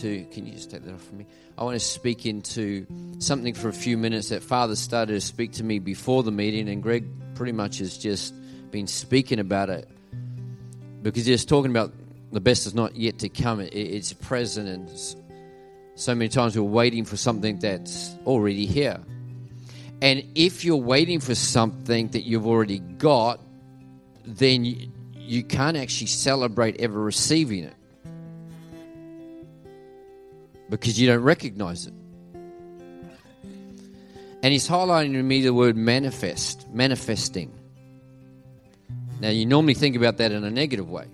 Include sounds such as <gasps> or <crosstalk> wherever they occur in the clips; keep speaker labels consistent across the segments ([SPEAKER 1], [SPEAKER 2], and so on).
[SPEAKER 1] to, can you just take that off from me? I want to speak into something for a few minutes that Father started to speak to me before the meeting, and Greg pretty much has just been speaking about it because he's talking about the best is not yet to come, it's present, and so many times we're waiting for something that's already here. And if you're waiting for something that you've already got, then you, you can't actually celebrate ever receiving it because you don't recognize it. And he's highlighting to me the word manifest, manifesting. Now, you normally think about that in a negative way.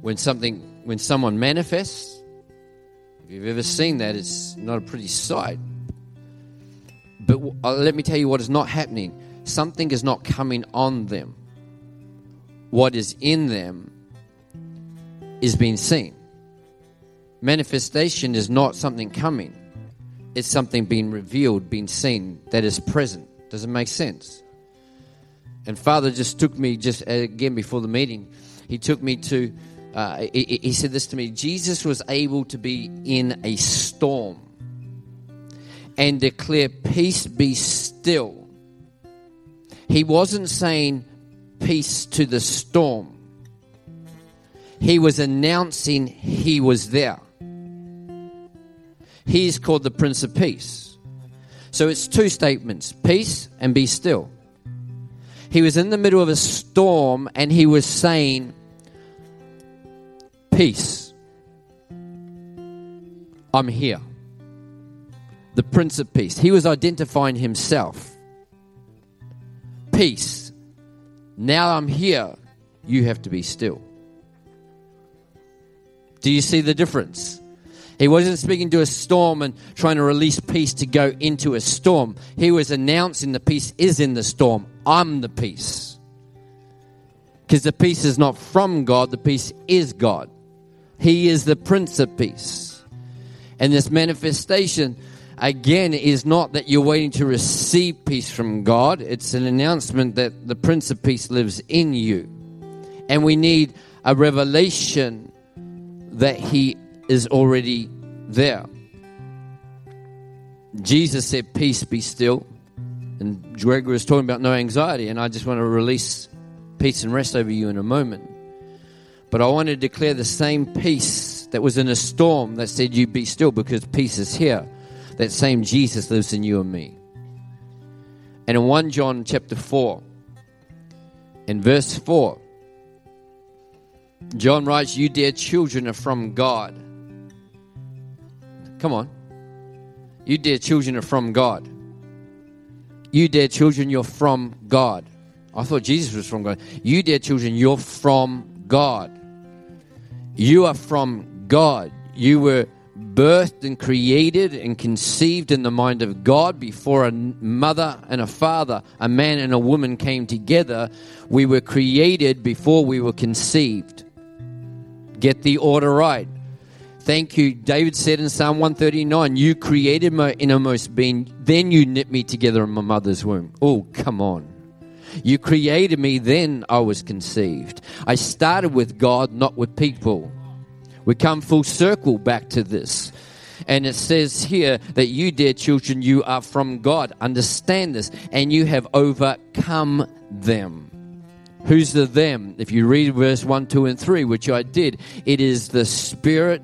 [SPEAKER 1] When something, when someone manifests, if you've ever seen that, it's not a pretty sight. But uh, let me tell you what is not happening. Something is not coming on them. What is in them is being seen. Manifestation is not something coming, it's something being revealed, being seen, that is present. Does it make sense? And Father just took me, just again before the meeting, he took me to, uh, he, he said this to me Jesus was able to be in a storm and declare, Peace be still. He wasn't saying, Peace to the storm. He was announcing he was there. He is called the Prince of Peace. So it's two statements peace and be still. He was in the middle of a storm and he was saying, Peace. I'm here. The Prince of Peace. He was identifying himself. Peace. Now I'm here. You have to be still. Do you see the difference? He wasn't speaking to a storm and trying to release peace to go into a storm. He was announcing the peace is in the storm. I'm the peace. Because the peace is not from God, the peace is God. He is the Prince of Peace. And this manifestation, again, is not that you're waiting to receive peace from God, it's an announcement that the Prince of Peace lives in you. And we need a revelation that He is already there. Jesus said, Peace be still. And Gregory was talking about no anxiety, and I just want to release peace and rest over you in a moment. But I want to declare the same peace that was in a storm that said, You be still because peace is here. That same Jesus lives in you and me. And in 1 John chapter 4, in verse 4, John writes, You dear children are from God Come on. You dear children are from God. You dear children, you're from God. I thought Jesus was from God. You dear children, you're from God. You are from God. You were birthed and created and conceived in the mind of God before a mother and a father, a man and a woman came together. We were created before we were conceived. Get the order right. Thank you. David said in Psalm 139, You created my innermost being, then you knit me together in my mother's womb. Oh, come on. You created me, then I was conceived. I started with God, not with people. We come full circle back to this. And it says here that you, dear children, you are from God. Understand this. And you have overcome them. Who's the them? If you read verse 1, 2, and 3, which I did, it is the Spirit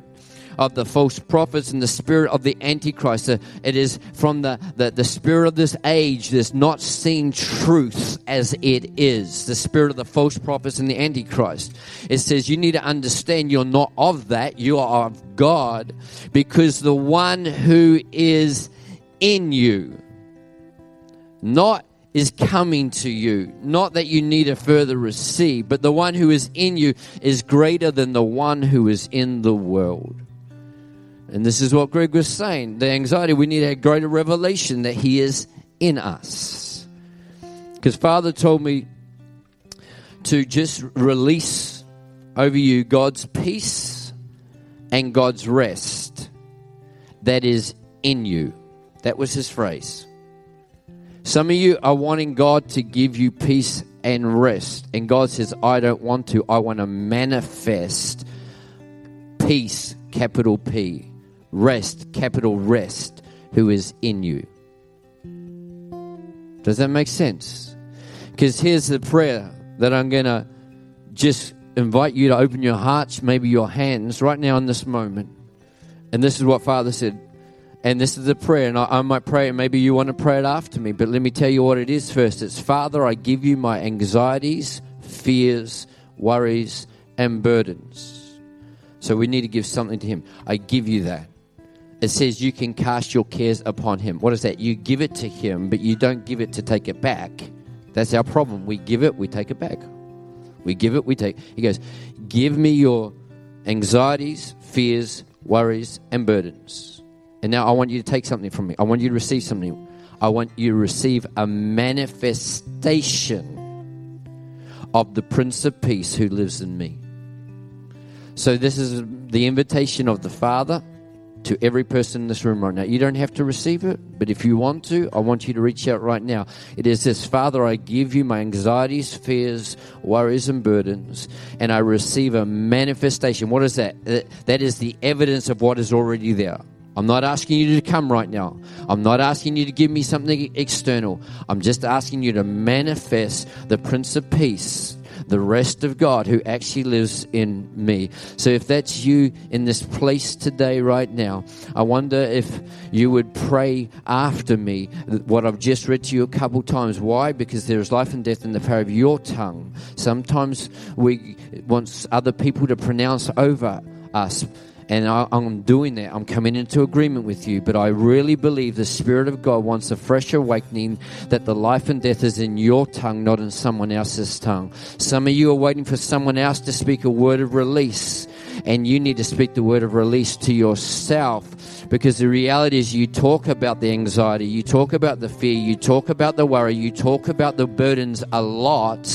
[SPEAKER 1] of the false prophets and the spirit of the Antichrist. Uh, it is from the, the, the spirit of this age that's not seen truth as it is. The spirit of the false prophets and the Antichrist. It says you need to understand you're not of that, you are of God because the one who is in you, not is coming to you. Not that you need to further receive, but the one who is in you is greater than the one who is in the world. And this is what Greg was saying. The anxiety, we need a greater revelation that He is in us. Because Father told me to just release over you God's peace and God's rest that is in you. That was his phrase. Some of you are wanting God to give you peace and rest. And God says, I don't want to. I want to manifest peace capital P. Rest, capital rest, who is in you. Does that make sense? Because here's the prayer that I'm going to just invite you to open your hearts, maybe your hands, right now in this moment. And this is what Father said. And this is the prayer, and I, I might pray and Maybe you want to pray it after me, but let me tell you what it is first. It's Father, I give you my anxieties, fears, worries, and burdens. So we need to give something to Him. I give you that. It says you can cast your cares upon Him. What is that? You give it to Him, but you don't give it to take it back. That's our problem. We give it, we take it back. We give it, we take. He goes, Give me your anxieties, fears, worries, and burdens. And now I want you to take something from me. I want you to receive something. I want you to receive a manifestation of the Prince of Peace who lives in me. So, this is the invitation of the Father to every person in this room right now. You don't have to receive it, but if you want to, I want you to reach out right now. It is this Father, I give you my anxieties, fears, worries, and burdens, and I receive a manifestation. What is that? That is the evidence of what is already there. I'm not asking you to come right now. I'm not asking you to give me something external. I'm just asking you to manifest the Prince of Peace the rest of God who actually lives in me. So if that's you in this place today, right now, I wonder if you would pray after me what I've just read to you a couple times. Why? Because there is life and death in the power of your tongue. Sometimes we want other people to pronounce over us. And I, am doing that. I'm coming into agreement with you. But I really believe the Spirit of God wants a fresh awakening that the life and death is in your tongue, not in someone else's tongue. Some of you are waiting for someone else to speak a word of release. And you need to speak the word of release to yourself because the reality is you talk about the anxiety, you talk about the fear, you talk about the worry, you talk about the burdens a lot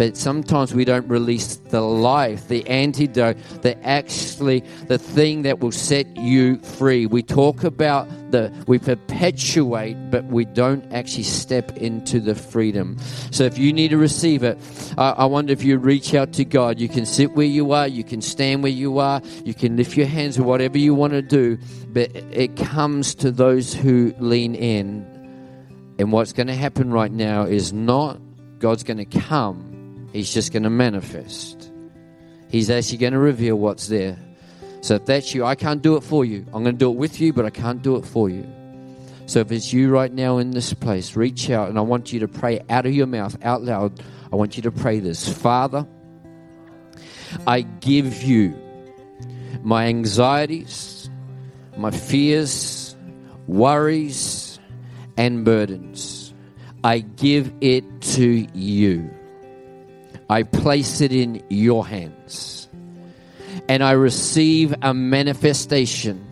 [SPEAKER 1] but sometimes we don't release the life, the antidote, the actually the thing that will set you free. We talk about the we perpetuate, but we don't actually step into the freedom. So if you need to receive it, I, I wonder if you reach out to God. You can sit where you are, you can stand where you are, you can lift your hands or whatever you want to do, but it comes to those who lean in. And what's going to happen right now is not God's going to come He's just going to manifest. He's actually going to reveal what's there. So if that's you, I can't do it for you. I'm going to do it with you, but I can't do it for you. So if it's you right now in this place, reach out and I want you to pray out of your mouth, out loud. I want you to pray this Father, I give you my anxieties, my fears, worries, and burdens. I give it to you. I place it in your hands. And I receive a manifestation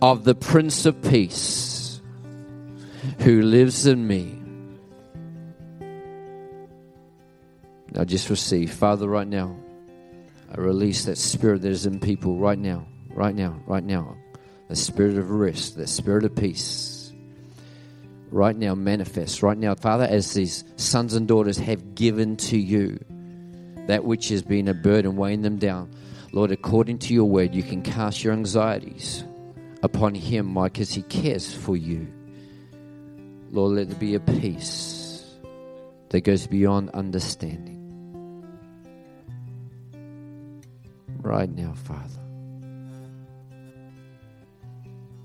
[SPEAKER 1] of the Prince of Peace who lives in me. Now just receive. Father, right now, I release that spirit that is in people right now, right now, right now. The spirit of rest, the spirit of peace right now manifest right now father as these sons and daughters have given to you that which has been a burden weighing them down. Lord according to your word you can cast your anxieties upon him mike because he cares for you. Lord let there be a peace that goes beyond understanding. Right now father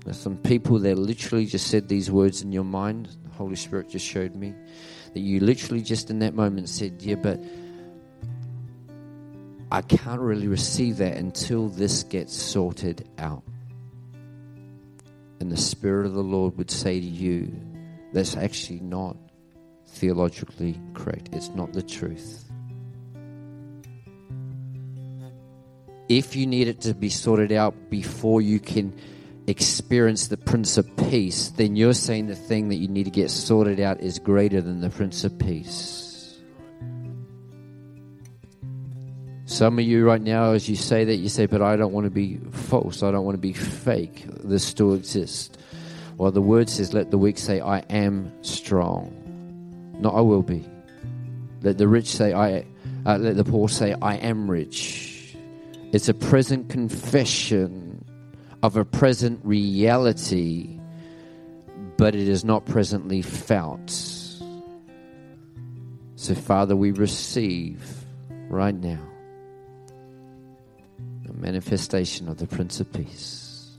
[SPEAKER 1] There's some people that literally just said these words in your mind. The Holy Spirit just showed me that you literally just in that moment said, Yeah, but I can't really receive that until this gets sorted out. And the Spirit of the Lord would say to you, That's actually not theologically correct. It's not the truth. If you need it to be sorted out before you can experience the Prince of Peace, then you're saying the thing that you need to get sorted out is greater than the Prince of Peace. Some of you right now, as you say that, you say, but I don't want to be false. I don't want to be fake. This still exists. Well, the word says, let the weak say, I am strong. Not I will be. Let the rich say, I, uh, let the poor say, I am rich It's a present confession of a present reality, but it is not presently felt. So, Father, we receive right now a manifestation of the Prince of Peace.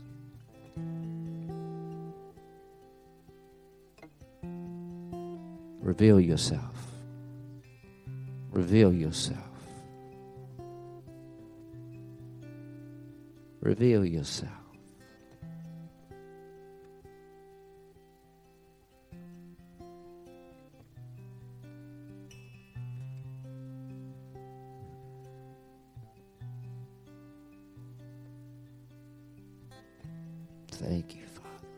[SPEAKER 1] Reveal yourself. Reveal yourself. Reveal yourself. Thank you, Father.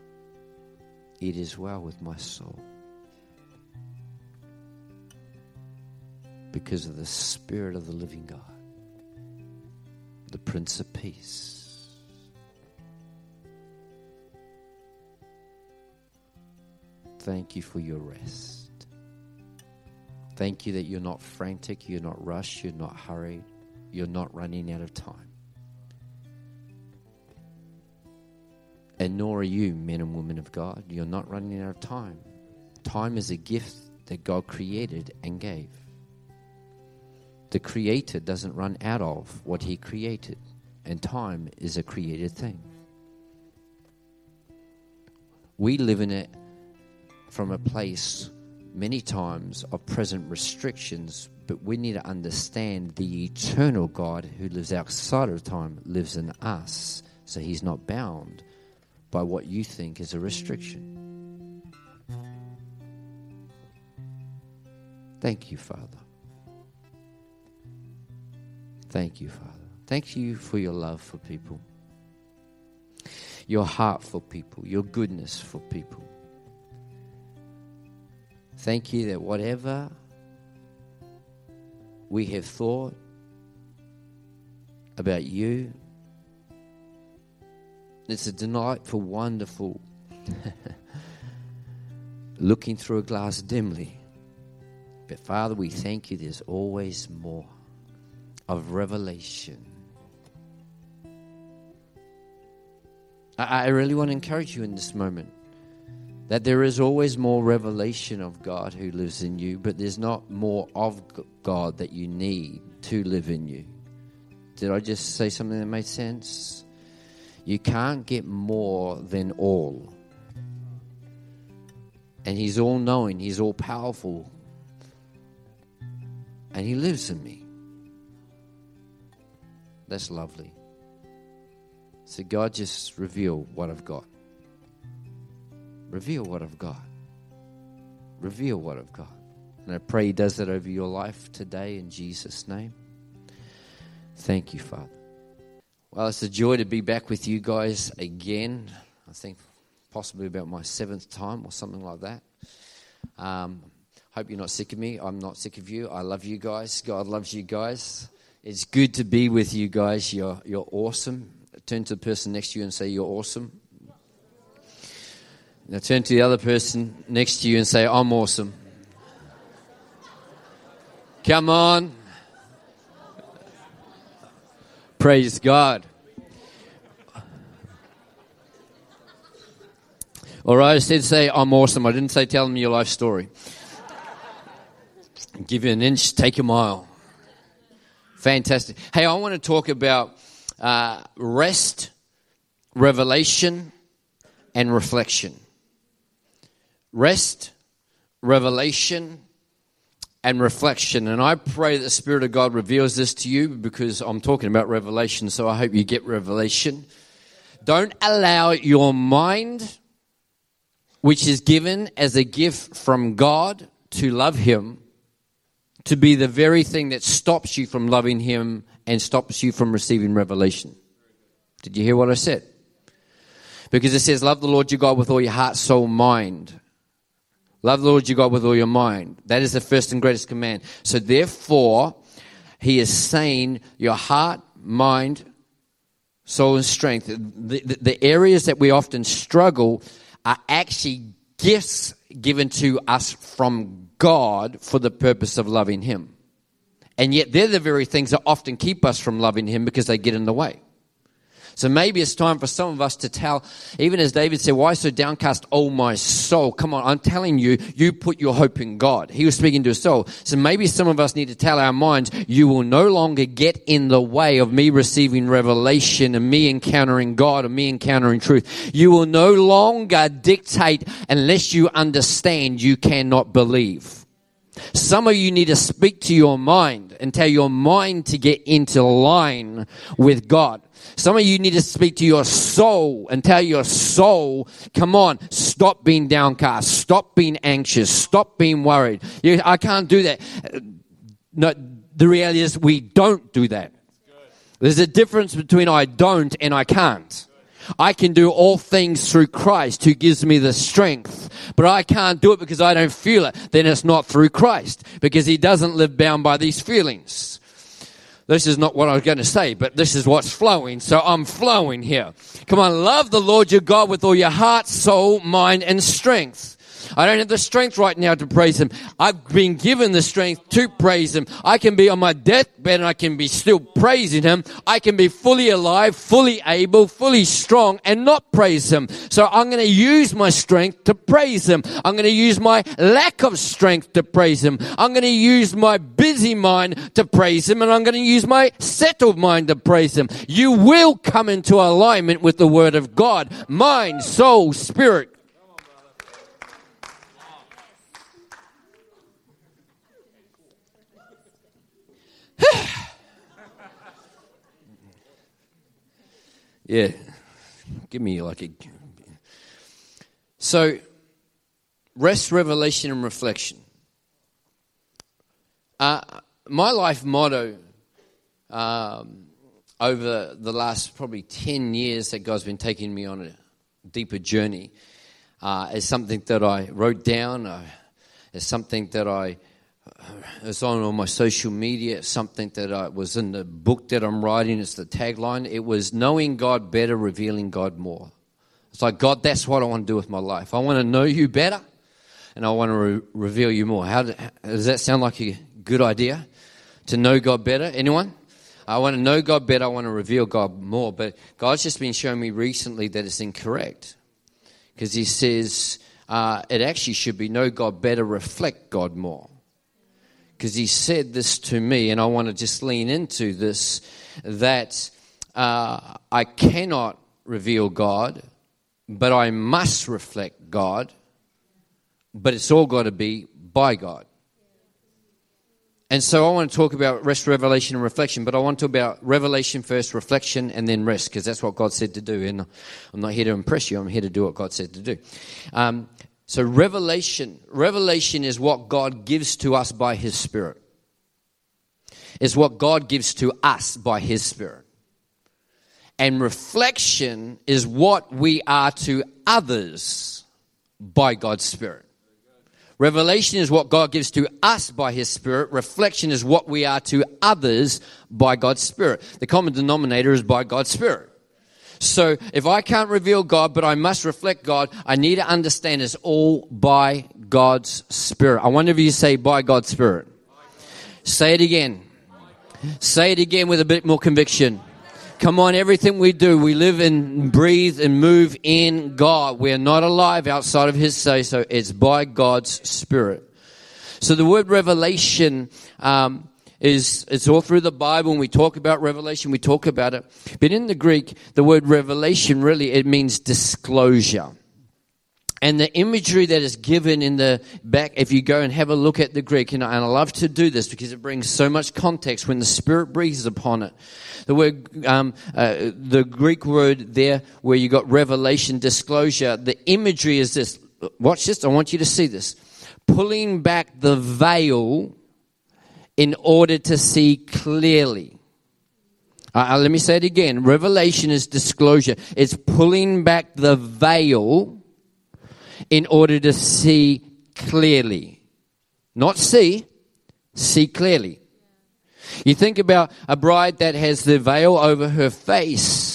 [SPEAKER 1] It is well with my soul. Because of the Spirit of the living God, the Prince of Peace. Thank you for your rest. Thank you that you're not frantic, you're not rushed, you're not hurried, you're not running out of time. And nor are you, men and women of God. You're not running out of time. Time is a gift that God created and gave. The Creator doesn't run out of what He created, and time is a created thing. We live in it from a place many times of present restrictions, but we need to understand the eternal God who lives outside of time lives in us, so He's not bound by what you think is a restriction. Thank you, Father. Thank you, Father. Thank you for your love for people, your heart for people, your goodness for people. Thank you that whatever we have thought about you it's a delightful, wonderful <laughs> looking through a glass dimly. But Father, we thank you there's always more of revelation. I, I really want to encourage you in this moment that there is always more revelation of God who lives in you, but there's not more of God that you need to live in you. Did I just say something that made sense? You can't get more than all. And He's all knowing, He's all powerful. And He lives in me. That's lovely. So, God, just reveal what I've got. Reveal what I've got. Reveal what I've got. And I pray He does that over your life today in Jesus' name. Thank you, Father. Well, it's a joy to be back with you guys again. I think possibly about my seventh time or something like that. Um, hope you're not sick of me. I'm not sick of you. I love you guys. God loves you guys. It's good to be with you guys. You're, you're awesome. Turn to the person next to you and say, You're awesome. Now turn to the other person next to you and say, I'm awesome. Come on. Praise God. All right, I said say I'm awesome. I didn't say tell me your life story. Give you an inch, take a mile. Fantastic. Hey, I want to talk about uh, rest, revelation, and reflection. Rest, revelation, and reflection. And I pray that the Spirit of God reveals this to you because I'm talking about revelation, so I hope you get revelation. Don't allow your mind, which is given as a gift from God to love Him, to be the very thing that stops you from loving Him and stops you from receiving revelation. Did you hear what I said? Because it says, Love the Lord your God with all your heart, soul, mind. Love the Lord your God with all your mind. That is the first and greatest command. So therefore, he is saying your heart, mind, soul, and strength. The, the, the areas that we often struggle are actually gifts given to us from God for the purpose of loving him. And yet they're the very things that often keep us from loving Him because they get in the way. So maybe it's time for some of us to tell, even as David said, why so downcast, oh my soul? Come on, I'm telling you, you put your hope in God. He was speaking to his soul. So maybe some of us need to tell our minds, you will no longer get in the way of me receiving revelation and me encountering God and me encountering truth. You will no longer dictate unless you understand you cannot believe. Some of you need to speak to your mind and tell your mind to get into line with God. Some of you need to speak to your soul and tell your soul, come on, stop being downcast, stop being anxious, stop being worried. You, I can't do that. No, the reality is we don't do that. There's a difference between I don't and I can't. I can do all things through Christ who gives me the strength, but I can't do it because I don't feel it. Then it's not through Christ because he doesn't live bound by these feelings. This is not what I was going to say, but this is what's flowing. So I'm flowing here. Come on, love the Lord your God with all your heart, soul, mind, and strength. I don't have the strength right now to praise Him. I've been given the strength to praise Him. I can be on my deathbed and I can be still praising Him. I can be fully alive, fully able, fully strong and not praise Him. So I'm going to use my strength to praise Him. I'm going to use my lack of strength to praise Him. I'm going to use my busy mind to praise Him and I'm going to use my settled mind to praise Him. You will come into alignment with the Word of God. Mind, soul, spirit, <sighs> yeah. Give me like a. So, rest, revelation, and reflection. Uh, my life motto um, over the last probably 10 years that God's been taking me on a deeper journey uh, is something that I wrote down. Uh, it's something that I it's on all my social media. Something that I, was in the book that I'm writing. It's the tagline. It was knowing God better, revealing God more. It's like, God, that's what I want to do with my life. I want to know you better and I want to re- reveal you more. How, do, does that sound like a good idea? To know God better? Anyone? I want to know God better. I want to reveal God more. But God's just been showing me recently that it's incorrect. Because He says uh, it actually should be know God better, reflect God more because he said this to me, and I want to just lean into this that uh, I cannot reveal God, but I must reflect God, but it's all got to be by God. And so I want to talk about rest, revelation, and reflection, but I want to talk about revelation first, reflection, and then rest, because that's what God said to do. And I'm not here to impress you, I'm here to do what God said to do. Um, so revelation, revelation is what God gives to us by His Spirit. Is what God gives to us by His Spirit. And reflection is what we are to others by God's Spirit. Revelation is what God gives to us by His Spirit. Reflection is what we are to others by God's Spirit. The common denominator is by God's Spirit. So if I can't reveal God, but I must reflect God, I need to understand it's all by God's Spirit. I wonder if you say by God's Spirit. Say it again. Say it again with a bit more conviction. Come on, everything we do, we live and breathe and move in God. We're not alive outside of His say so. It's by God's Spirit. So the word revelation um, is it's all through the Bible. When we talk about revelation, we talk about it. But in the Greek, the word revelation really it means disclosure. And the imagery that is given in the back, if you go and have a look at the Greek, and I, and I love to do this because it brings so much context when the Spirit breathes upon it. The word, um, uh, the Greek word there, where you got revelation, disclosure, the imagery is this. Watch this. I want you to see this. Pulling back the veil in order to see clearly. Uh, uh, let me say it again. Revelation is disclosure. It's pulling back the veil in order to see clearly. Not see, see clearly. You think about a bride that has the veil over her face.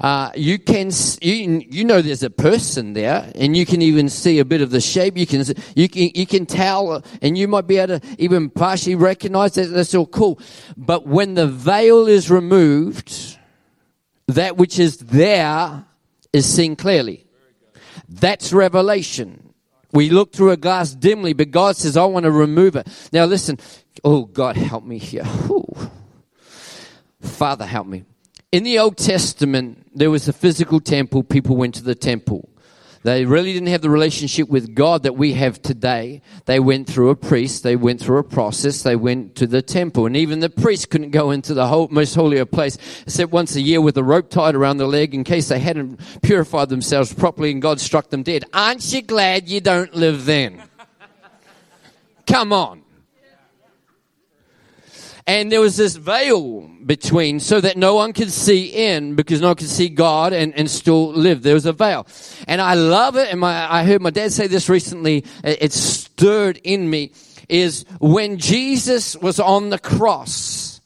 [SPEAKER 1] Uh, you can you, you know there's a person there, and you can even see a bit of the shape. You can you can you can tell, and you might be able to even partially recognize that. That's all cool. But when the veil is removed, that which is there is seen clearly. That's revelation. We look through a glass dimly, but God says, "I want to remove it." Now, listen. Oh, God, help me here. Ooh. Father, help me. In the Old Testament, there was a physical temple. People went to the temple. They really didn't have the relationship with God that we have today. They went through a priest. They went through a process. They went to the temple. And even the priest couldn't go into the whole, most holier place except once a year with a rope tied around their leg in case they hadn't purified themselves properly and God struck them dead. Aren't you glad you don't live then? Come on. And there was this veil between so that no one could see in because no one could see God and, and still live. There was a veil. And I love it. And my, I heard my dad say this recently. It, it stirred in me is when Jesus was on the cross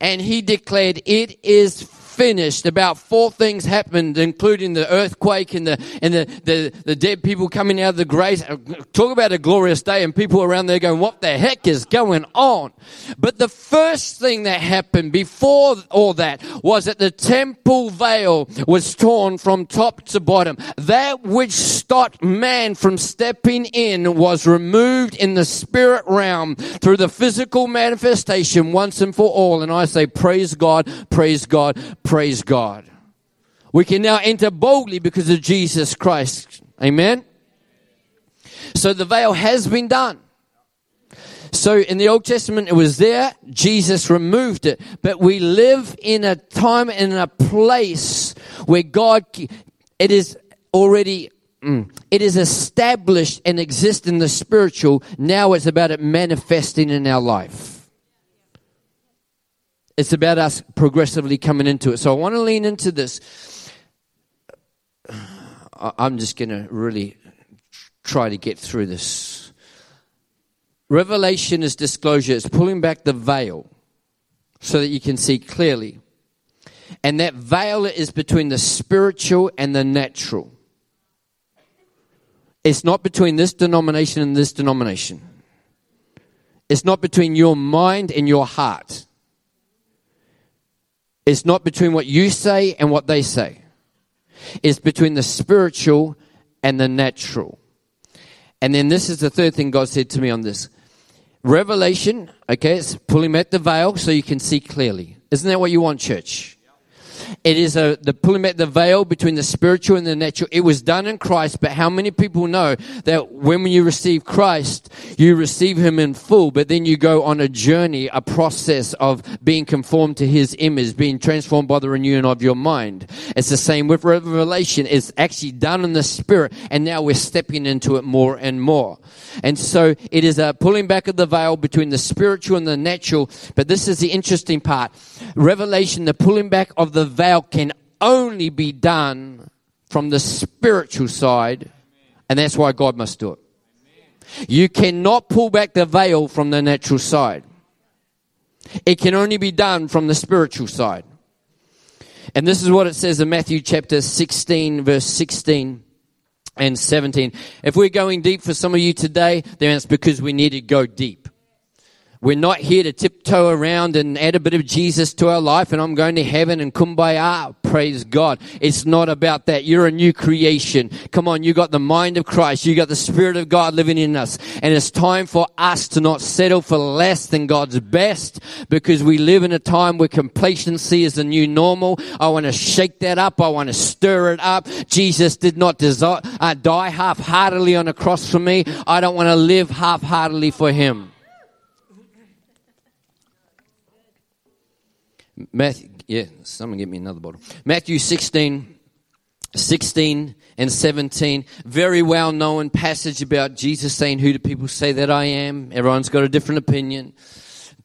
[SPEAKER 1] and he declared, it is finished, about four things happened, including the earthquake and the and the, the, the dead people coming out of the grave. Uh, talk about a glorious day, and people around there going, "What the heck is going on?" But the first thing that happened before all that was that the temple veil was torn from top to bottom. That which stopped man from stepping in was removed in the spirit realm through the physical manifestation once and for all. And I say, praise God, praise God, Praise God. We can now enter boldly because of Jesus Christ. Amen. So the veil has been done. So in the Old Testament, it was there. Jesus removed it. But we live in a time and a place where God, it is already, mm, it is established and exists in the spiritual. Now it's about it manifesting in our life. It's about us progressively coming into it. So I want to lean into this. I'm just going to really try to get through this. Revelation is disclosure, it's pulling back the veil so that you can see clearly. And that veil is between the spiritual and the natural. It's not between this denomination and this denomination. It's not between your mind and your heart. It's not between what you say and what they say. It's between the spiritual and the natural. And then this is the third thing God said to me on this. Revelation, okay, it's pulling back the veil so you can see clearly. Isn't that what you want, church? It is a, the pulling back the veil between the spiritual and the natural. It was done in Christ, but how many people know that when you receive Christ, you receive Him in full, but then you go on a journey, a process of being conformed to His image, being transformed by the renewing of your mind. It's the same with revelation. It's actually done in the spirit, and now we're stepping into it more and more. And so it is a pulling back of the veil between the spiritual and the natural. But this is the interesting part. Revelation, the pulling back of the veil can only be done from the spiritual side. And that's why God must do it. You cannot pull back the veil from the natural side. It can only be done from the spiritual side. And this is what it says in Matthew chapter 16, verse 16 and 17. If we're going deep for some of you today, then it's because we need to go deep. We're not here to tiptoe around and add a bit of Jesus to our life and I'm going to heaven and kumbaya. Praise God. It's not about that. You're a new creation. Come on, you got the mind of Christ. You got the Spirit of God living in us. And it's time for us to not settle for less than God's best because we live in a time where complacency is the new normal. I want to shake that up. I want to stir it up. Jesus did not desire, uh, die half-heartedly on a cross for me. I don't want to live half-heartedly for Him. Matthew, yeah, someone get me another bottle. Matthew 16, 16 and 17. Very well known passage about Jesus saying, Who do people say that I am? Everyone's got a different opinion.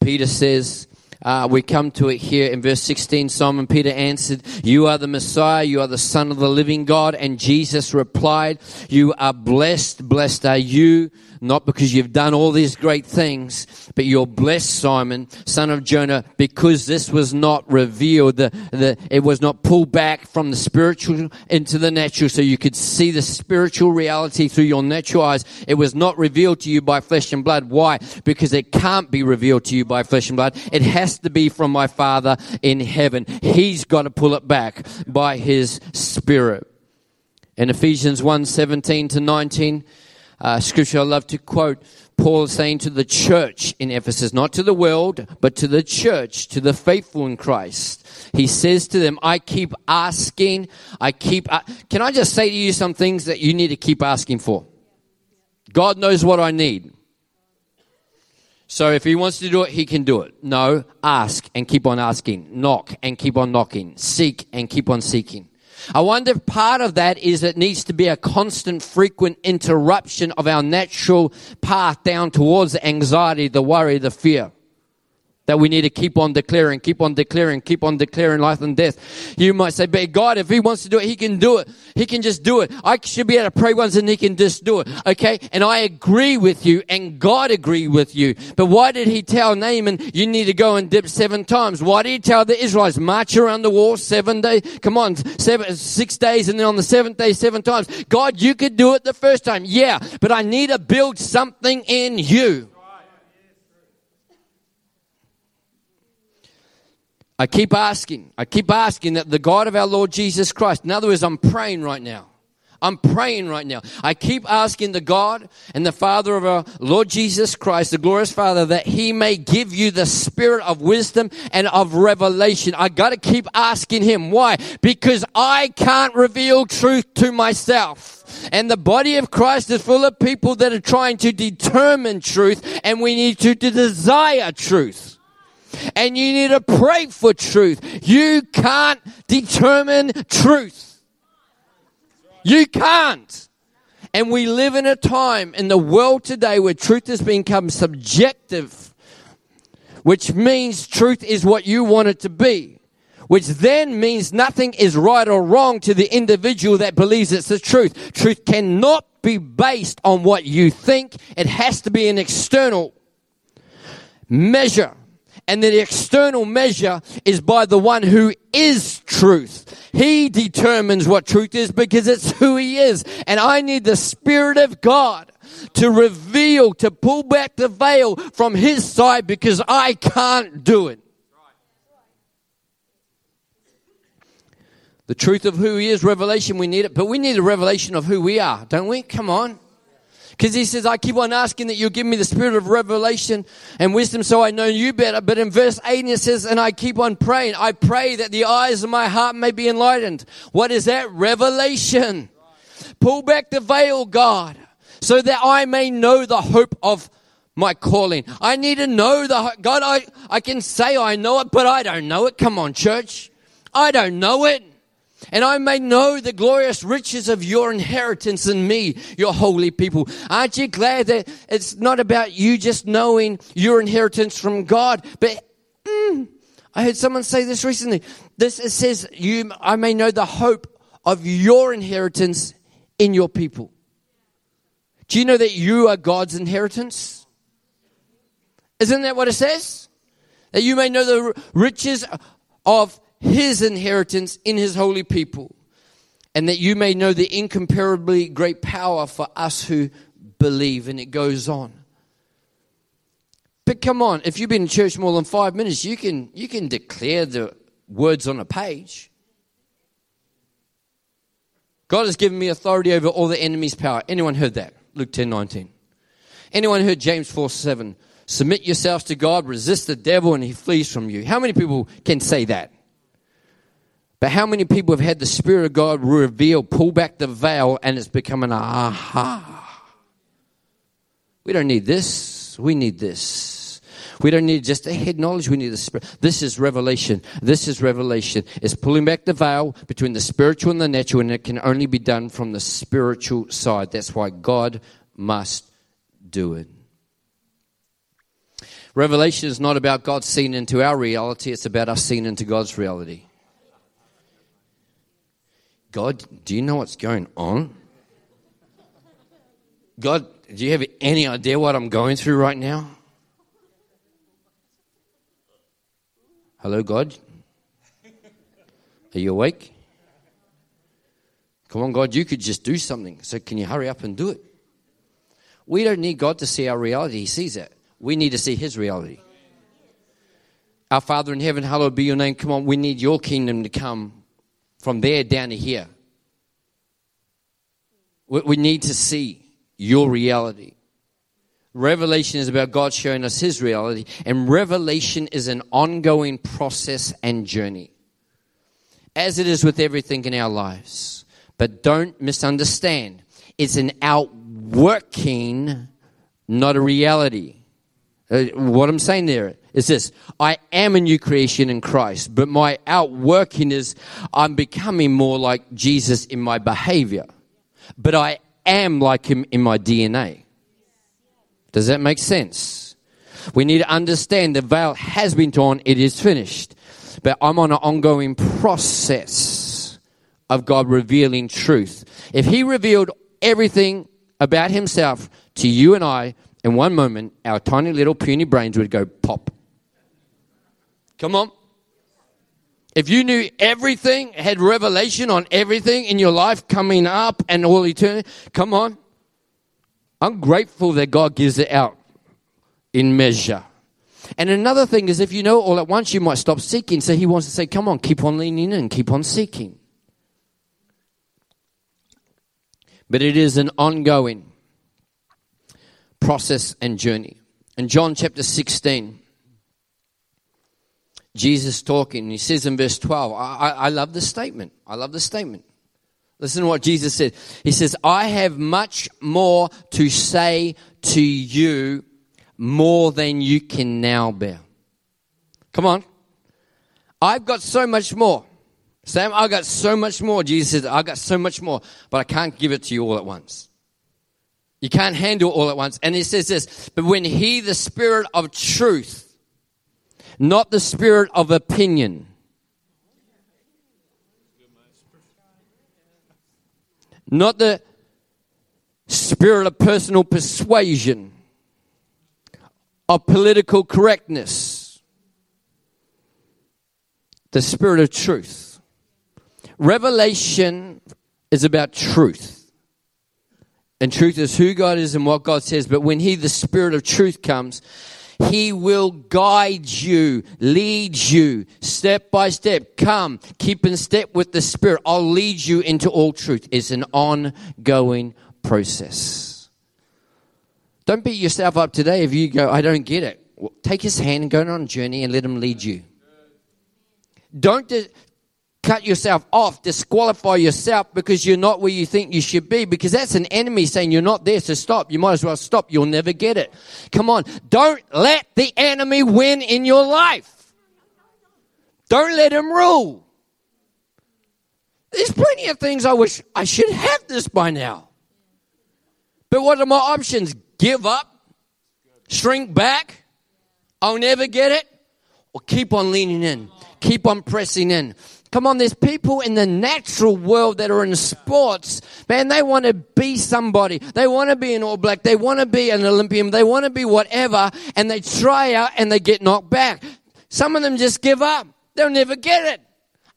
[SPEAKER 1] Peter says, uh, we come to it here in verse 16. Simon Peter answered, You are the Messiah, you are the Son of the living God. And Jesus replied, You are blessed, blessed are you not because you've done all these great things, but you're blessed, Simon, son of Jonah, because this was not revealed. The, the, it was not pulled back from the spiritual into the natural so you could see the spiritual reality through your natural eyes. It was not revealed to you by flesh and blood. Why? Because it can't be revealed to you by flesh and blood. It has to be from my Father in heaven. He's got to pull it back by His Spirit. In Ephesians 1 17 to 19, uh, scripture I love to quote, Paul saying to the church in Ephesus, not to the world, but to the church, to the faithful in Christ. He says to them, I keep asking, I keep, uh, can I just say to you some things that you need to keep asking for? God knows what I need. So if he wants to do it, he can do it. No, ask and keep on asking. Knock and keep on knocking. Seek and keep on seeking. I wonder if part of that is it needs to be a constant, frequent interruption of our natural path down towards anxiety, the worry, the fear that we need to keep on declaring, keep on declaring, keep on declaring life and death. You might say, but God, if He wants to do it, He can do it. He can just do it. I should be able to pray once and He can just do it. Okay? And I agree with you and God agree with you. But why did He tell Naaman, you need to go and dip seven times? Why did He tell the Israelites, march around the wall seven days? Come on, seven, six days and then on the seventh day, seven times. God, you could do it the first time. Yeah, but I need to build something in you. I keep asking, I keep asking that the God of our Lord Jesus Christ, in other words, I'm praying right now. I'm praying right now. I keep asking the God and the Father of our Lord Jesus Christ, the glorious Father, that He may give you the spirit of wisdom and of revelation. I gotta keep asking Him. Why? Because I can't reveal truth to myself. And the body of Christ is full of people that are trying to determine truth and we need to desire truth and you need to pray for truth. You can't determine truth. You can't. And we live in a time in the world today where truth has become subjective, which means truth is what you want it to be, which then means nothing is right or wrong to the individual that believes it's the truth. Truth cannot be based on what you think. It has to be an external measure and the external measure is by the one who is truth. He determines what truth is because it's who he is. And I need the Spirit of God to reveal, to pull back the veil from his side because I can't do it. The truth of who he is, revelation, we need it, but we need a revelation of who we are, don't we? Come on. Because he says, I keep on asking that you give me the spirit of revelation and wisdom so I know you better. But in verse 8 it says, and I keep on praying. I pray that the eyes of my heart may be enlightened. What is that? Revelation. Pull back the veil, God, so that I may know the hope of my calling. I need to know the, God, I, I can say I know it, but I don't know it. Come on, church. I don't know it and I may know the glorious riches of your inheritance in me, your holy people. Aren't you glad that it's not about you just knowing your inheritance from God, but mm, I heard someone say this recently. This it says you I may know the hope of your inheritance in your people. Do you know that you are God's inheritance? Isn't that what it says? That you may know the riches of his inheritance in his holy people, and that you may know the incomparably great power for us who believe. And it goes on. But come on, if you've been in church more than five minutes, you can, you can declare the words on a page. God has given me authority over all the enemy's power. Anyone heard that? Luke 10 19. Anyone heard James 4 7? Submit yourselves to God, resist the devil, and he flees from you. How many people can say that? But how many people have had the Spirit of God reveal, pull back the veil, and it's become an aha? We don't need this. We need this. We don't need just a head knowledge. We need the Spirit. This is revelation. This is revelation. It's pulling back the veil between the spiritual and the natural, and it can only be done from the spiritual side. That's why God must do it. Revelation is not about God seeing into our reality, it's about us seeing into God's reality. God, do you know what's going on? God, do you have any idea what I'm going through right now? Hello, God? Are you awake? Come on, God, you could just do something. So, can you hurry up and do it? We don't need God to see our reality, He sees it. We need to see His reality. Our Father in heaven, hallowed be your name. Come on, we need your kingdom to come from there down to here. We need to see your reality. Revelation is about God showing us His reality, and revelation is an ongoing process and journey, as it is with everything in our lives. But don't misunderstand, it's an outworking, not a reality. Uh, what I'm saying there is this I am a new creation in Christ, but my outworking is I'm becoming more like Jesus in my behavior, but I am like him in my DNA. Does that make sense? We need to understand the veil has been torn, it is finished. But I'm on an ongoing process of God revealing truth. If He revealed everything about Himself to you and I in one moment, our tiny little puny brains would go pop. Come on. If you knew everything, had revelation on everything in your life coming up and all eternity, come on. I'm grateful that God gives it out in measure. And another thing is, if you know all at once, you might stop seeking. So he wants to say, come on, keep on leaning in, keep on seeking. But it is an ongoing process and journey. In John chapter 16, Jesus talking, he says in verse 12, I, I, I love this statement. I love this statement. Listen to what Jesus said. He says, I have much more to say to you, more than you can now bear. Come on. I've got so much more. Sam, I've got so much more. Jesus says, I got so much more, but I can't give it to you all at once. You can't handle all at once. And he says this, but when he, the spirit of truth, not the spirit of opinion. Not the spirit of personal persuasion, of political correctness. The spirit of truth. Revelation is about truth. And truth is who God is and what God says. But when He, the Spirit of truth, comes, he will guide you, lead you step by step. Come, keep in step with the Spirit. I'll lead you into all truth. It's an ongoing process. Don't beat yourself up today if you go, I don't get it. Well, take his hand and go on a journey and let him lead you. Don't cut yourself off, disqualify yourself because you're not where you think you should be, because that's an enemy saying you're not there, so stop. You might as well stop. You'll never get it. Come on. Don't let the enemy win in your life. Don't let him rule. There's plenty of things I wish I should have this by now. But what are my options? Give up? Shrink back? I'll never get it? Or keep on leaning in? Keep on pressing in? Come on, there's people in the natural world that are in sports. Man, they want to be somebody. They want to be an All Black. They want to be an Olympian. They want to be whatever. And they try out and they get knocked back. Some of them just give up. They'll never get it.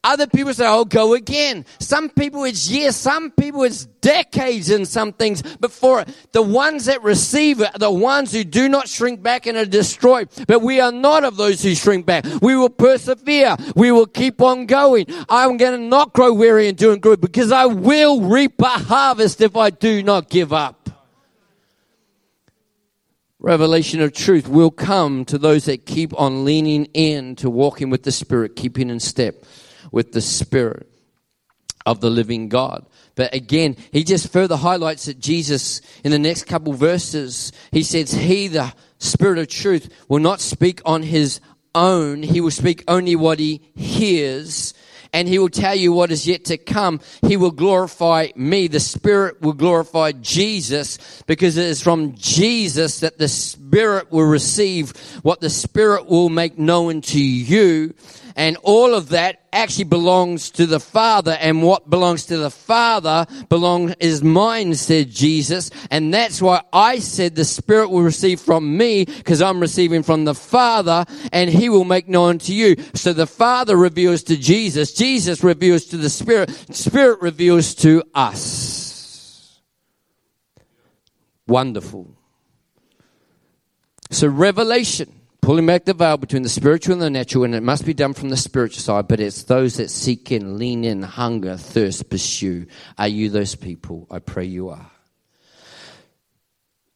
[SPEAKER 1] Other people say, I'll go again. Some people it's years, some people it's decades in some things before it. The ones that receive it are the ones who do not shrink back and are destroyed. But we are not of those who shrink back. We will persevere. We will keep on going. I'm going to not grow weary in doing good because I will reap a harvest if I do not give up. Revelation of truth will come to those that keep on leaning in to walking with the Spirit, keeping in step with the Spirit of the living God. But again, he just further highlights that Jesus, in the next couple verses, he says, He, the Spirit of truth, will not speak on his own. He will speak only what he hears and he will tell you what is yet to come. He will glorify me. The Spirit will glorify Jesus because it is from Jesus that the Spirit will receive what the Spirit will make known to you And all of that actually belongs to the Father. And what belongs to the Father belong is mine, said Jesus. And that's why I said the Spirit will receive from me because I'm receiving from the Father and He will make known to you. So the Father reveals to Jesus. Jesus reveals to the Spirit. Spirit reveals to us. Wonderful. So revelation pulling back the veil between the spiritual and the natural, and it must be done from the spiritual side, but it's those that seek in, lean in, hunger, thirst, pursue. Are you those people? I pray you are.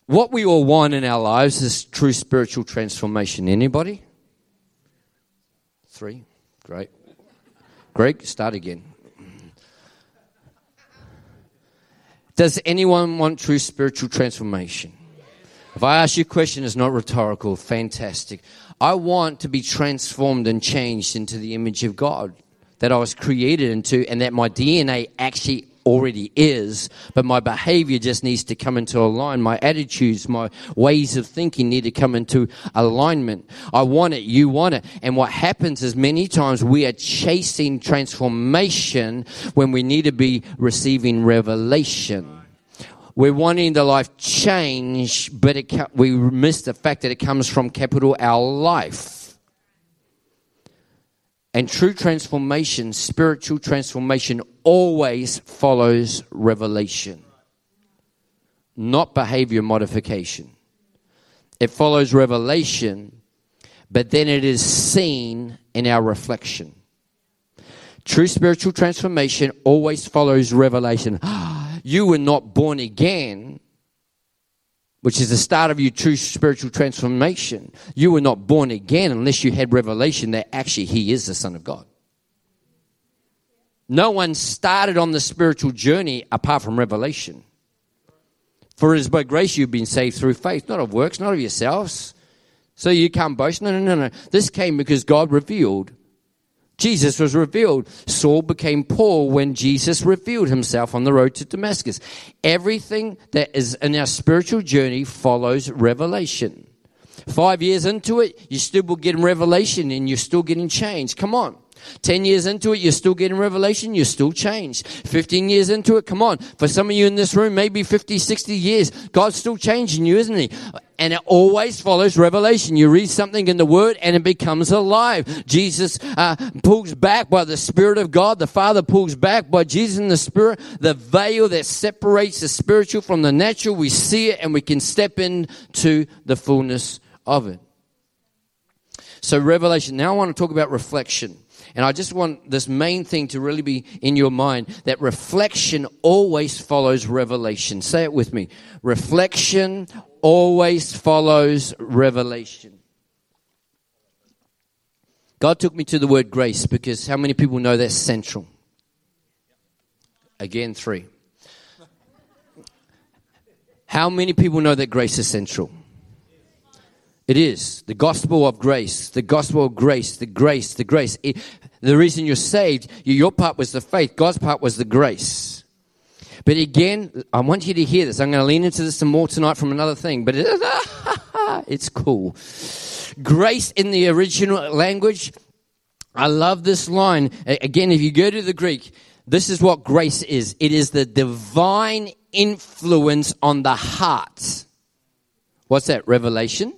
[SPEAKER 1] What we all want in our lives is true spiritual transformation. Anybody? Three? Great. Greg, start again. Does anyone want true spiritual transformation? If I ask you a question, it's not rhetorical, fantastic. I want to be transformed and changed into the image of God that I was created into and that my DNA actually already is, but my behavior just needs to come into alignment. My attitudes, my ways of thinking need to come into alignment. I want it, you want it. And what happens is many times we are chasing transformation when we need to be receiving revelation. We're wanting the life change, but it, we miss the fact that it comes from capital our life. And true transformation, spiritual transformation, always follows revelation, not behavior modification. It follows revelation, but then it is seen in our reflection. True spiritual transformation always follows revelation. <gasps> Ah, you were not born again, which is the start of your true spiritual transformation. You were not born again unless you had revelation that actually He is the Son of God. No one started on the spiritual journey apart from revelation. For it is by grace you've been saved through faith, not of works, not of yourselves. So you can't boast. No, no, no, no. This came because God revealed Jesus was revealed. Saul became Paul when Jesus revealed himself on the road to Damascus. Everything that is in our spiritual journey follows revelation. Five years into it, you still getting revelation and you're still getting changed. Come on. 10 years into it, you're still getting revelation, you're still changed. 15 years into it, come on. For some of you in this room, maybe 50, 60 years, God's still changing you, isn't He? And it always follows revelation. You read something in the Word and it becomes alive. Jesus uh, pulls back by the Spirit of God. The Father pulls back by Jesus and the Spirit. The veil that separates the spiritual from the natural, we see it and we can step into the fullness of it. So, revelation. Now I want to talk about reflection. And I just want this main thing to really be in your mind that reflection always follows revelation. Say it with me. Reflection always follows revelation. God took me to the word grace because how many people know that's central? Again, three. How many people know that grace is central? It is the gospel of grace, the gospel of grace, the grace, the grace. It, the reason you're saved, your part was the faith, God's part was the grace. But again, I want you to hear this. I'm going to lean into this some more tonight from another thing, but it, <laughs> it's cool. Grace in the original language, I love this line. Again, if you go to the Greek, this is what grace is it is the divine influence on the heart. What's that? Revelation?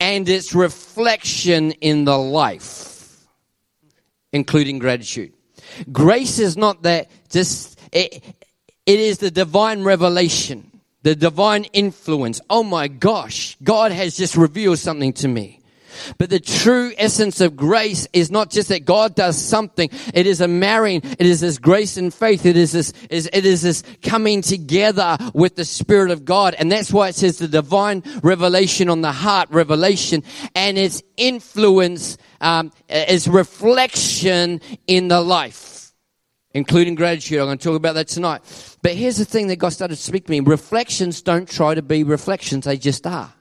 [SPEAKER 1] and its reflection in the life, including gratitude. Grace is not that just, it, it is the divine revelation, the divine influence. Oh my gosh, God has just revealed something to me. But the true essence of grace is not just that God does something. It is a marrying. It is this grace and faith. It is this, is, it is this coming together with the Spirit of God. And that's why it says the divine revelation on the heart, revelation, and its influence, um, is reflection in the life, including gratitude. I'm going to talk about that tonight. But here's the thing that God started to speak to me. Reflections don't try to be reflections. They just are.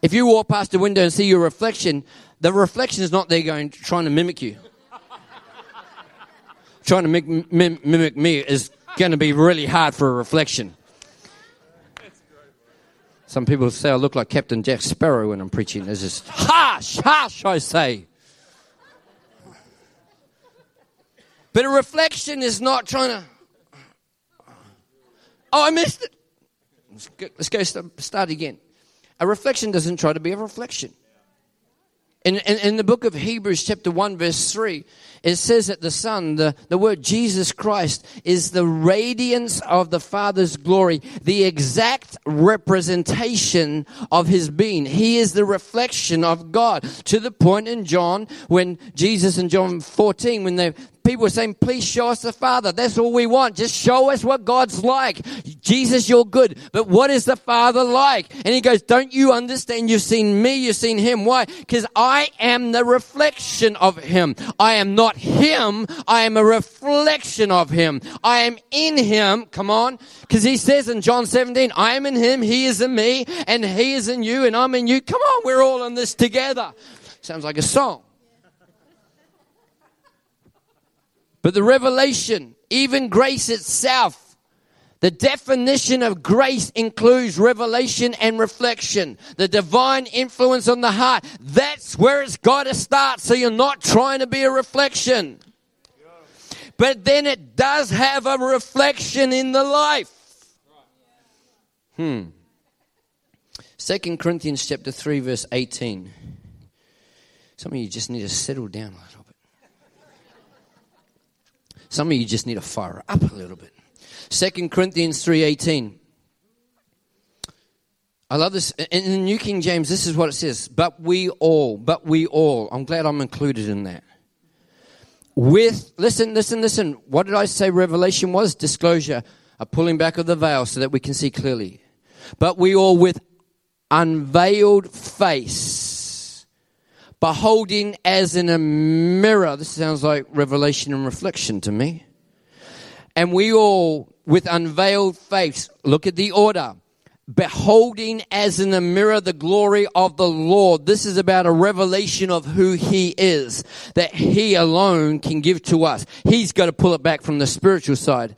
[SPEAKER 1] If you walk past the window and see your reflection, the reflection is not there going trying to mimic you. <laughs> trying to mimic, mim, mimic me is going to be really hard for a reflection. Some people say I look like Captain Jack Sparrow when I'm preaching. It's just harsh, harsh, I say. But a reflection is not trying to. Oh, I missed it. Let's go, let's go start again. A reflection doesn't try to be a reflection. In, in, in, the book of Hebrews, chapter 1, verse 3, it says that the Son, the, the word Jesus Christ, is the radiance of the Father's glory, the exact representation of his being. He is the reflection of God. To the point in John, when Jesus in John 14, when they people were saying, please show us the Father. That's all we want. Just show us what God's like. Jesus, you're good. But what is the Father like? And he goes, don't you understand? You've seen me. You've seen him. Why? Because I am the reflection of him. I am not him. I am a reflection of him. I am in him. Come on. Because he says in John 17, I am in him. He is in me and he is in you and I'm in you. Come on. We're all in this together. Sounds like a song. But the revelation, even grace itself, the definition of grace includes revelation and reflection. The divine influence on the heart. That's where it's got to start. So you're not trying to be a reflection. But then it does have a reflection in the life. Hmm. Second Corinthians chapter 3 verse 18. Some of you just need to settle down a little. Some of you just need to fire up a little bit. Second Corinthians 3.18. I love this. In the New King James, this is what it says. But we all, but we all. I'm glad I'm included in that. With, listen, listen, listen. What did I say revelation was? Disclosure. A pulling back of the veil so that we can see clearly. But we all with unveiled face beholding as in a mirror. This sounds like revelation and reflection to me. And we all, with unveiled face, look at the order. Beholding as in a mirror the glory of the Lord. This is about a revelation of who He is, that He alone can give to us. He's got to pull it back from the spiritual side.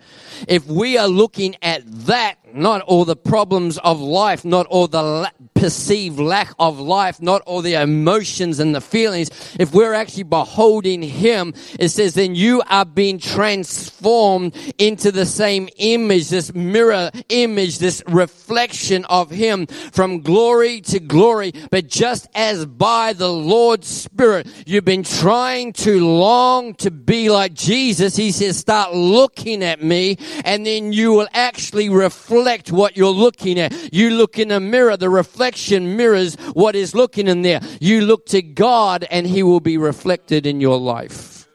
[SPEAKER 1] If we are looking at that not all the problems of life, not all the la- perceived lack of life, not all the emotions and the feelings. If we're actually beholding Him, it says, then you are being transformed into the same image, this mirror image, this reflection of Him from glory to glory. But just as by the Lord's Spirit, you've been trying to long to be like Jesus, He says, start looking at me and then you will actually reflect reflect what you're looking at. You look in a mirror, the reflection mirrors what is looking in there. You look to God and He will be reflected in your life.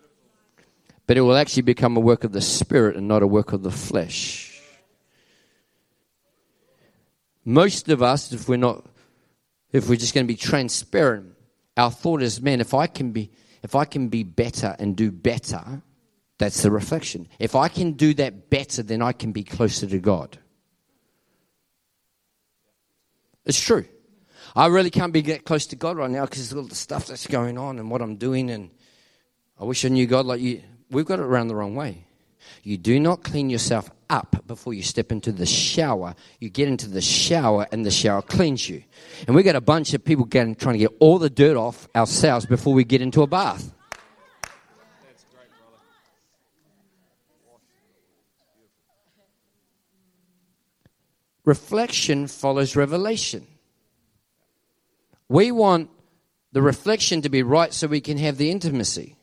[SPEAKER 1] But it will actually become a work of the Spirit and not a work of the flesh. Most of us, if we're not, if we're just going to be transparent, our thought is, man, if I can be, if I can be better and do better, that's the reflection. If I can do that better, then I can be closer to God. It's true. I really can't be get close to God right now because of all the stuff that's going on and what I'm doing. And I wish I knew God like you. We've got it around the wrong way. You do not clean yourself up before you step into the shower. You get into the shower and the shower cleans you. And we got a bunch of people getting, trying to get all the dirt off ourselves before we get into a bath. Reflection follows revelation. We want the reflection to be right so we can have the intimacy.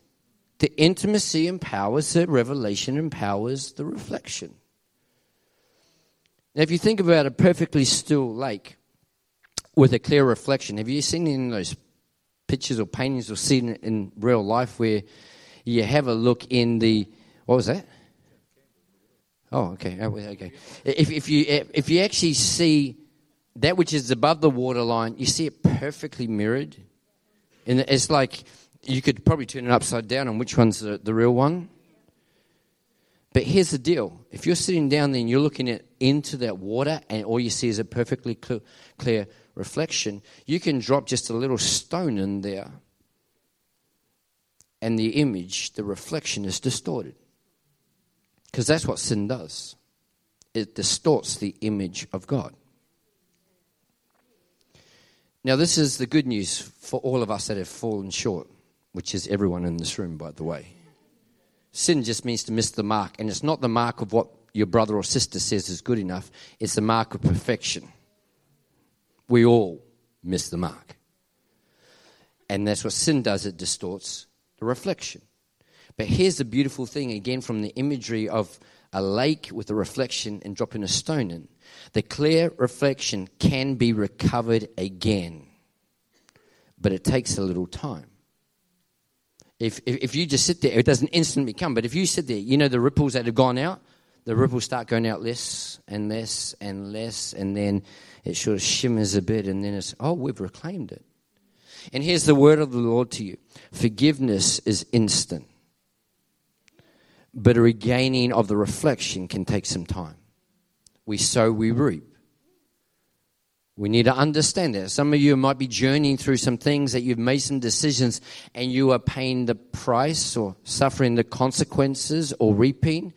[SPEAKER 1] The intimacy empowers the revelation, empowers the reflection. Now, if you think about a perfectly still lake with a clear reflection, have you seen any of those pictures or paintings or seen it in real life where you have a look in the, what was that? Oh, okay. Oh, okay. If, if you eh, if you actually see that which is above the waterline, you see it perfectly mirrored, and it's like you could probably turn it upside down on which one's the, the real one. But here's the deal: if you're sitting down there and you're looking at into that water, and all you see is a perfectly clear, clear reflection, you can drop just a little stone in there, and the image, the reflection, is distorted. Because that's what sin does it distorts the image of God. Now, this is the good news for all of us that have fallen short, which is everyone in this room, by the way. Sin just means to miss the mark, and it's not the mark of what your brother or sister says is good enough, it's the mark of perfection. We all miss the mark. And that's what sin does, it distorts the reflection. But here's the beautiful thing again from the imagery of a lake with a reflection and dropping a stone in. The clear reflection can be recovered again, but it takes a little time. If, if, if you just sit there, it doesn't instantly come. But if you sit there, you know the ripples that have gone out, the ripples start going out less and less and less, and then it sort of shimmers a bit, and then it's, oh, we've reclaimed it. And here's the word of the Lord to you forgiveness is instant, but a regaining of the reflection can take some time. We sow, we reap. We need to understand that. Some of you might be journeying through some things that you've made some decisions and you are paying the price or suffering the consequences or reaping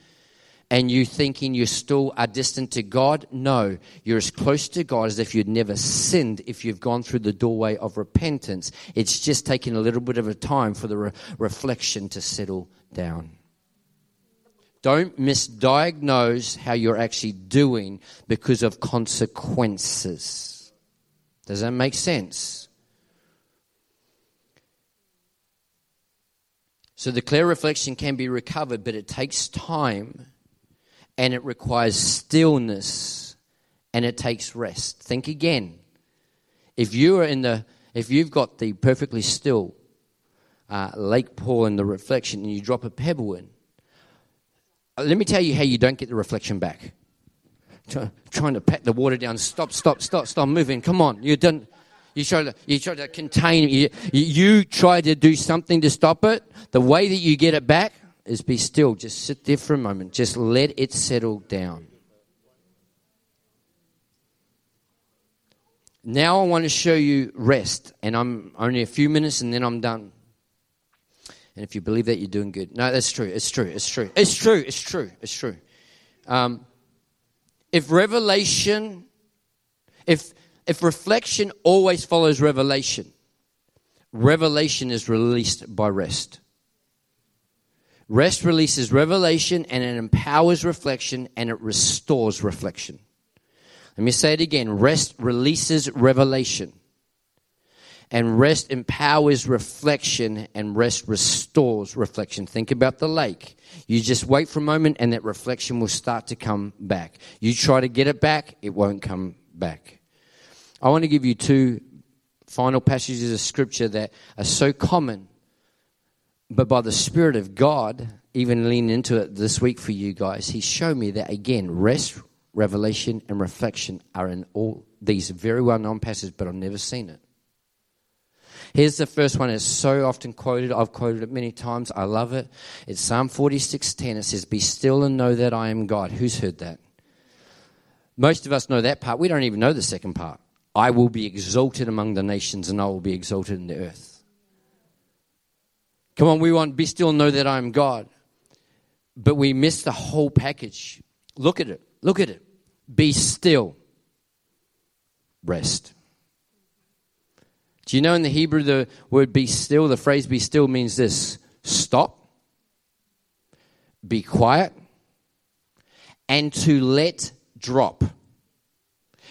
[SPEAKER 1] and you thinking you still are distant to God. No, you're as close to God as if you'd never sinned if you've gone through the doorway of repentance. It's just taking a little bit of a time for the re- reflection to settle down. Don't misdiagnose how you're actually doing because of consequences. Does that make sense? So the clear reflection can be recovered, but it takes time and it requires stillness and it takes rest. Think again. If you are in the, if you've got the perfectly still uh, lake pool and the reflection, and you drop a pebble in, let me tell you how you don't get the reflection back. trying to pat the water down. Stop, stop, stop, stop moving. Come on. You done. You try to, you try to contain You, you try to do something to stop it. The way that you get it back is be still. Just sit there for a moment. Just let it settle down. Now I want to show you rest, and I'm only a few minutes and then I'm done. And if you believe that, you're doing good. No, that's true. It's true. It's true. It's true. It's true. It's true. Um, if revelation, if if reflection always follows revelation, revelation is released by rest. Rest releases revelation and it empowers reflection and it restores reflection. Let me say it again. Rest releases revelation. And rest empowers reflection and rest restores reflection. Think about the lake. You just wait for a moment and that reflection will start to come back. You try to get it back, it won't come back. I want to give you two final passages of scripture that are so common but by the Spirit of God, even leaning into it this week for you guys, He showed me that again, rest, revelation, and reflection are in all these very well known passages, but I've never seen it. Here's the first one. It's so often quoted. I've quoted it many times. I love it. It's Psalm 46:10. It says, "Be still and know that I am God." Who's heard that? Most of us know that part. We don't even know the second part. I will be exalted among the nations, and I will be exalted in the earth. Come on, we want be still and know that I'm God. But we miss the whole package. Look at it. Look at it. Be still. Rest. Do you know in the Hebrew the word be still, the phrase be still means this stop, be quiet, and to let drop.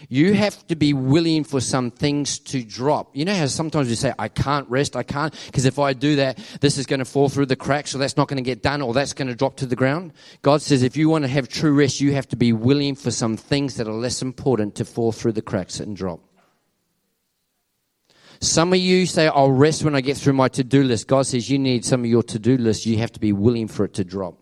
[SPEAKER 1] You have to be willing for some things to drop. You know how sometimes we say, I can't rest, I can't, because if I do that, this is going to fall through the cracks, or that's not going to get done, or that's going to drop to the ground. God says, if you want to have true rest, you have to be willing for some things that are less important to fall through the cracks and drop. Some of you say, I'll rest when I get through my to do list. God says, you need some of your to do list, you have to be willing for it to drop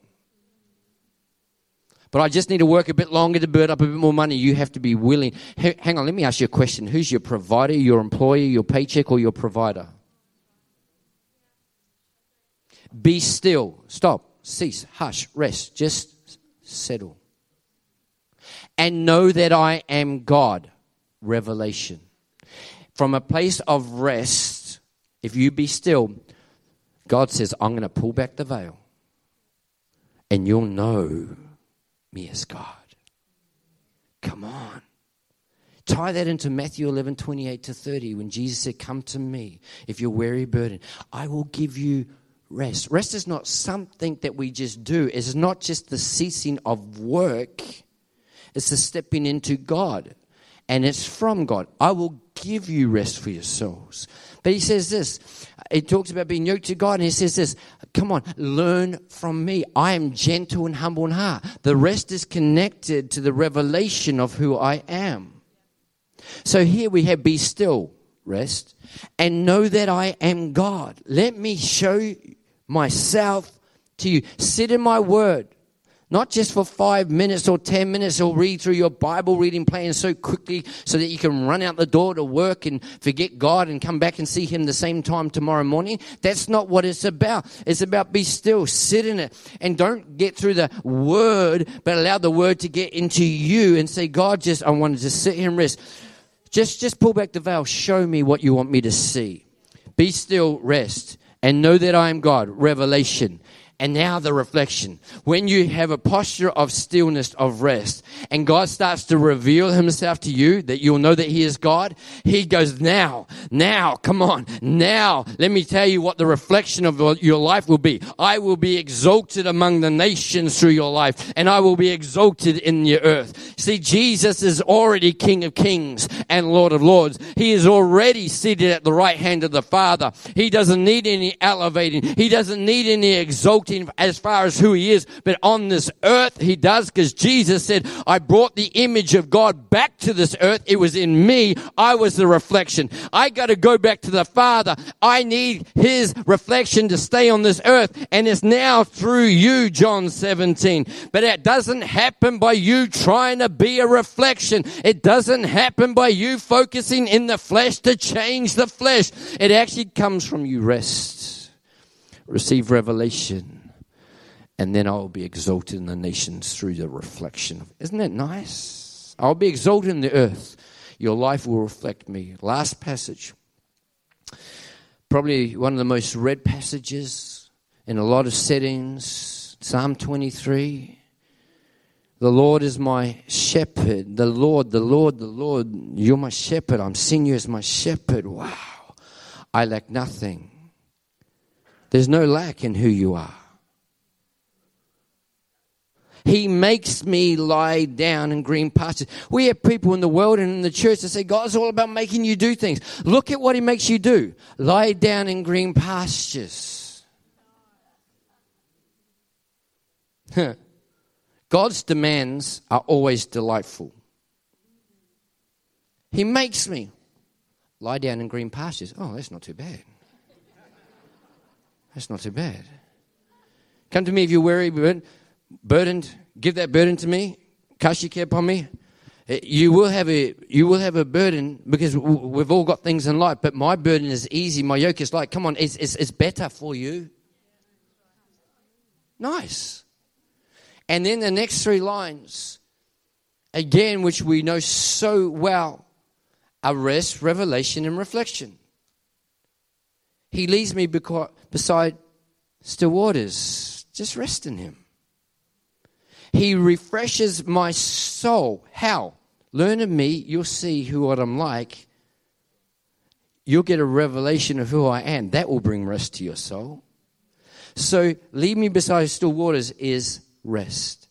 [SPEAKER 1] but I just need to work a bit longer to build up a bit more money. You have to be willing. hang on, let me ask you a question. Who's your provider, your employer, your paycheck, or your provider? Be still. Stop. Cease. Hush. Rest. Just settle. And know that I am God. Revelation. From a place of rest, if you be still, God says, I'm going to pull back the veil. And you'll know me as God. Come on. Tie that into Matthew 11, 28 to 30, when Jesus said, Come to me if you're weary burdened. I will give you rest. Rest is not something that we just do, it's not just the ceasing of work, it's the stepping into God. And it's from God. I will give you rest for your souls. But he says this. He talks about being yoked to God, and he says this Come on, learn from me. I am gentle and humble in heart. The rest is connected to the revelation of who I am. So here we have be still, rest, and know that I am God. Let me show myself to you. Sit in my word. Not just for five minutes or ten minutes or read through your Bible reading plan so quickly so that you can run out the door to work and forget God and come back and see Him the same time tomorrow morning. That's not what it's about. It's about be still, sit in it, and don't get through the Word, but allow the Word to get into you and say, God, just, I want to sit here and rest. Just, just pull back the veil. Show me what you want me to see. Be still, rest, and know that I am God. Revelation. And now the reflection. When you have a posture of stillness, of rest, and God starts to reveal himself to you, that you'll know that he is God, he goes, now, now, come on, now, let me tell you what the reflection of your life will be. I will be exalted among the nations through your life, and I will be exalted in the earth. See, Jesus is already King of kings and Lord of lords. He is already seated at the right hand of the Father. He doesn't need any elevating. He doesn't need any exalting as far as who he is, but on this earth he does because Jesus said, I brought the image of God back to this earth. It was in me. I was the reflection. I got to go back to the Father. I need his reflection to stay on this earth and it's now through you, John 17. But it doesn't happen by you trying to be a reflection. It doesn't happen by you focusing in the flesh to change the flesh. It actually comes from you rest. Receive revelation and then I'll be exalted in the nations through the reflection. Isn't that nice? I'll be exalted in the earth. Your life will reflect me. Last passage. Probably one of the most read passages in a lot of settings. Psalm 23. The Lord is my shepherd. The Lord, the Lord, the Lord. You're my shepherd. I'm seeing you as my shepherd. Wow. I lack nothing. There's no lack in who you are. He makes me lie down in green pastures. We have people in the world and in the church that say God's all about making you do things. Look at what He makes you do. Lie down in green pastures. God's demands are always delightful. He makes me lie down in green pastures. Oh, that's not too bad. That's not too bad. Come to me if you're weary, burdened, give that burden to me. Care upon me. Eh, you will have a you will have a burden because we've all got things in life. But my burden is easy. My yoke is light. Come on, it's, it's, it's better for you. Nice. And then the next three lines, again, which we know so well, are rest, revelation, and reflection. He leads me beside still waters. Just rest in Him. He refreshes my soul. How? Learn of me, you'll see who what I'm like. You'll get a revelation of who I am. That will bring rest to your soul. So, lead me beside still waters is rest.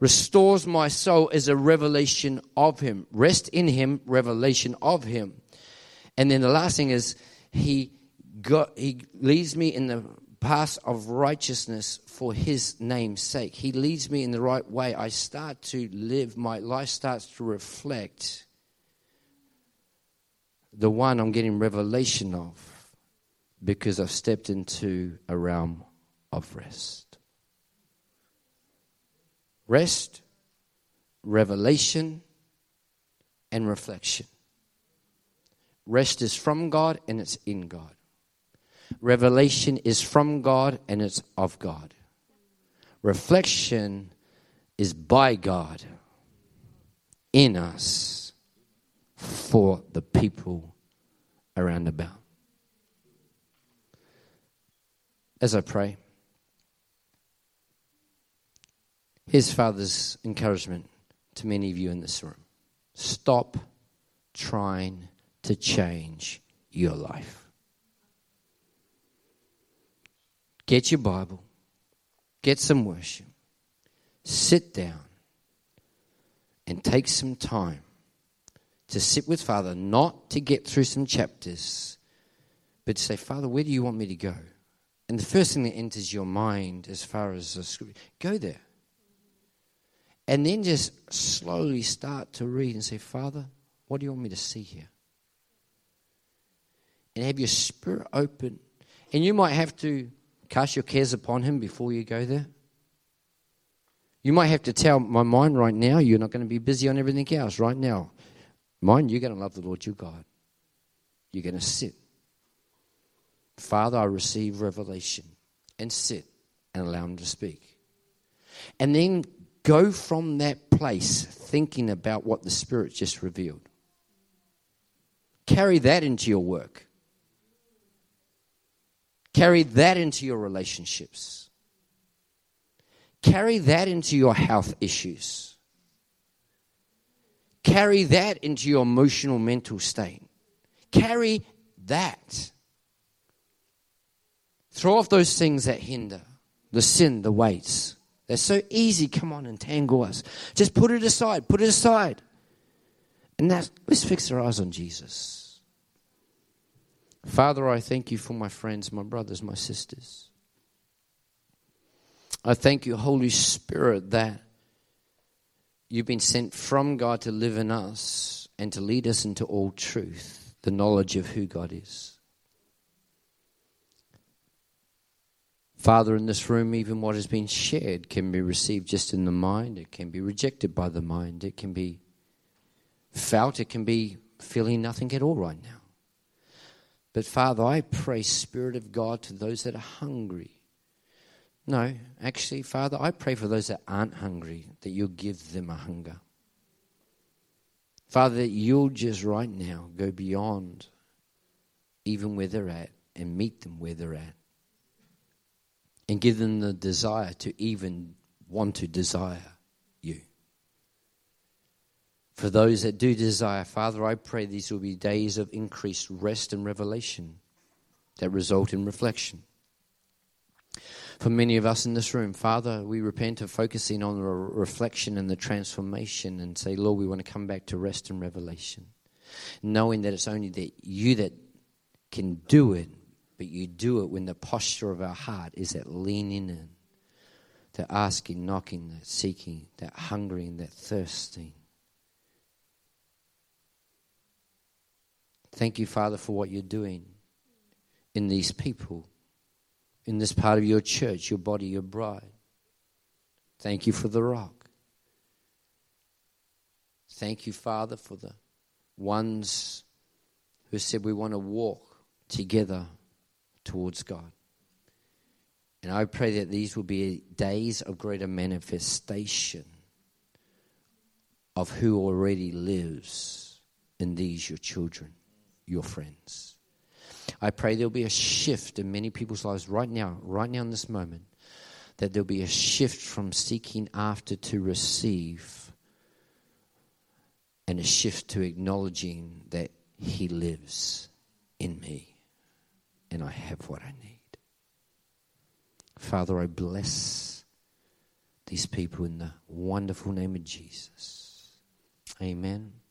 [SPEAKER 1] Restores my soul is a revelation of Him. Rest in Him, revelation of Him. And then the last thing is He got He leads me in the path of righteousness for his name's sake. He leads me in the right way. I start to live, my life starts to reflect the one I'm getting revelation of because I've stepped into a realm of rest. Rest, revelation, and reflection. Rest is from God and it's in God. Revelation is from God and it's of God. Reflection is by God in us for the people around about. As I pray, here's Father's encouragement to many of you in this room stop trying to change your life. Get your Bible, get some worship, sit down, and take some time to sit with Father, not to get through some chapters, but to say, Father, where do you want me to go? And the first thing that enters your mind as far as the scripture, go there. And then just slowly start to read and say, Father, what do you want me to see here? And have your spirit open. And you might have to cast your cares upon Him before you go there. You might have to tell my mind right now, you're not going to be busy on everything else right now. Mind, you're going to love the Lord your God. You're going to sit. Father, I receive revelation and sit and allow Him to speak. And then go from that place thinking about what the Spirit just revealed. Carry that into your work. Carry that into your relationships. Carry that into your health issues. Carry that into your emotional mental state. Carry that. Throw off those things that hinder the sin, the weights. They're so easy, come on, entangle us. Just put it aside, put it aside. And that, let's fix our eyes on Jesus. Father, I thank you for my friends, my brothers, my sisters. I thank you, Holy Spirit, that you've been sent from God to live in us and to lead us into all truth, the knowledge of who God is. Father, in this room, even what has been shared can be received just in the mind. It can be rejected by the mind. It can be felt. It can be feeling nothing at all right now. But Father, I pray, Spirit of God, to those that are hungry. No, actually, Father, I pray for those that aren't hungry, that you'll give them a hunger. Father, that you'll just right now go beyond even where they're at and meet them where they're at and give them the desire to even want to desire. For those that do desire, Father, I pray these will be days of increased rest and revelation that result in reflection. For many of us in this room, Father, we repent of focusing on the reflection and the transformation and say, Lord, we want to come back to rest and revelation. Knowing that it's only that you that can do it but you do it when the posture of our heart is that leaning in, that asking, knocking, that seeking, that hungering, that thirsting. Thank you, Father, for what you're doing in these people, in this part of your church, your body, your bride. Thank you for the rock. Thank you, Father, for the ones who said we want to walk together towards God. And I pray that these will be days of greater manifestation of who already lives in these, your children, your friends. I pray there'll be a shift in many people's lives right now, right now in this moment, that there'll be a shift from seeking after to receive and a shift to acknowledging that He lives in me and I have what I need. Father, I bless these people in the wonderful name of Jesus. Amen.